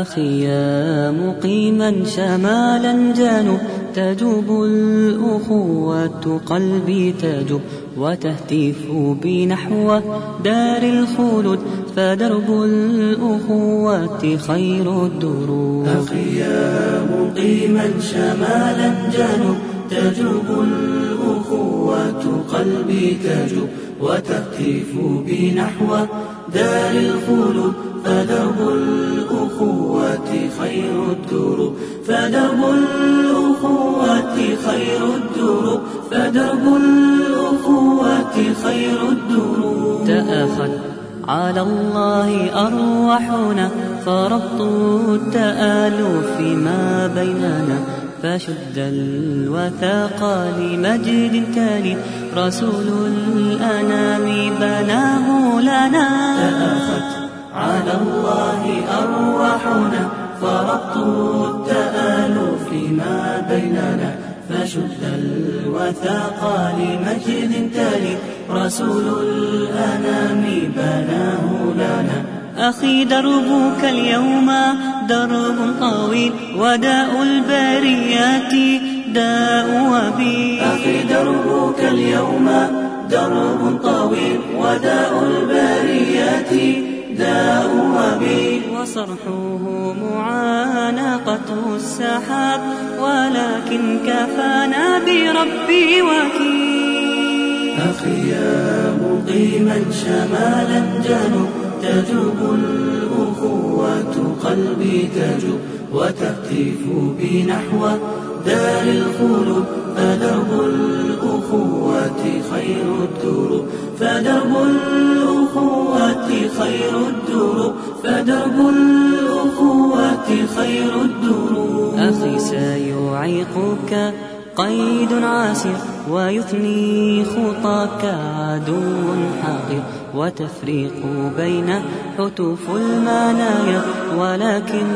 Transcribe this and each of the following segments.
أخي يا مقيما شمالا جانب تجوب الأخوة قلبي تجوب وتهتف بي نحو دار الخلود فدرب الأخوة خير الدروب. أخي يا مقيما شمالا جنوب تجوب الأخوة قلبي تجوب وتهتف بي نحو دار الخلود فدرب الأخوة خير الدروب فدرب الأخوة خير الدروب فدرب الأخوة خير الدروب تآخت على الله أرواحنا. فربط التآلف ما بيننا. فشد الوثاق لمجد تالي رسول الأنام بناه لنا. على الله أرواحنا فربط التآلف ما بيننا فشد الوثاق لمجد تالي رسول الأنام بناه لنا. أخي دربك اليوم درب طويل وداء البريات داء وبي أخي دربك اليوم درب طويل وداء البريات وصرحه معانقة السحاب ولكن كفانا بربي وكيل. أخي مقيما شمالا جنوب تجوب الأخوة قلبي تجوب وتهتف بي نحو دار الخلود فدرب الأخوة خير الدروب. فدرب الأخوة خير الدروب. فدرب الأخوة خير الدروب. أخي سيعيقك قيد عاسر ويثني خطاك عدو حاقر وتفريق بين حتوف المنايا ولكن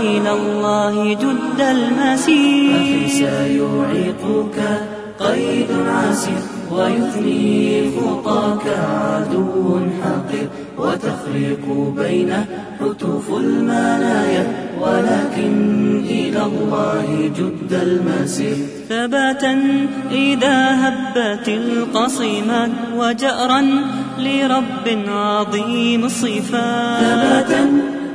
إلى الله جد المسير. أخي سيعيقك قيد عسير ويثني خطاك عدو حقير وتفريق بين حتوف المنايا ولكن إلى الله جد المسير. ثباتا إذا هبت القصيمات وجأرا لرب عظيم الصفات ثباتا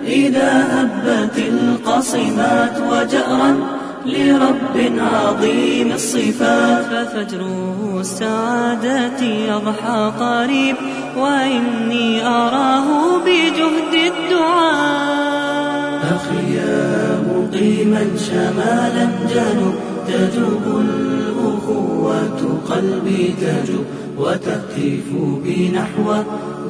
إذا هبت القصيمات وجأرا لرب عظيم الصفات. ففجر السعادة يضحى قريب وإني أراه بجهد الدعاء. أخي يا مقيما شمالا جنوب تجوب الأخوة قلبي تجوب وتهتف بي نحو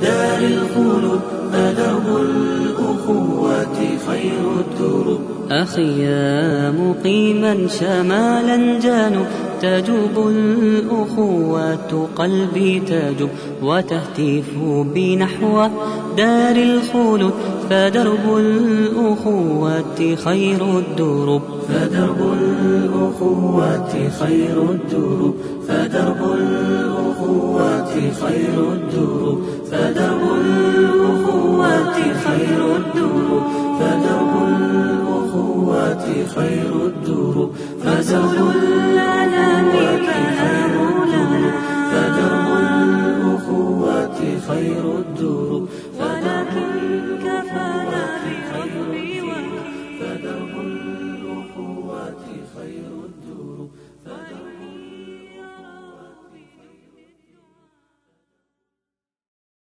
دار الخلود فدرب الأخوة خير الدروب. أخي يا مقيما شمالا جانب تجوب الأخوة قلبي تجوب وتهتف بي نحو دار الخلود فدرب الأخوة خير الدروب فدرب الأخوة خير الدروب فدرب الأخوة خير الدروب فدرب الأخوة خير خير الدور. فزر العالمين خير لنا. فدرب الأخوة خير الدور.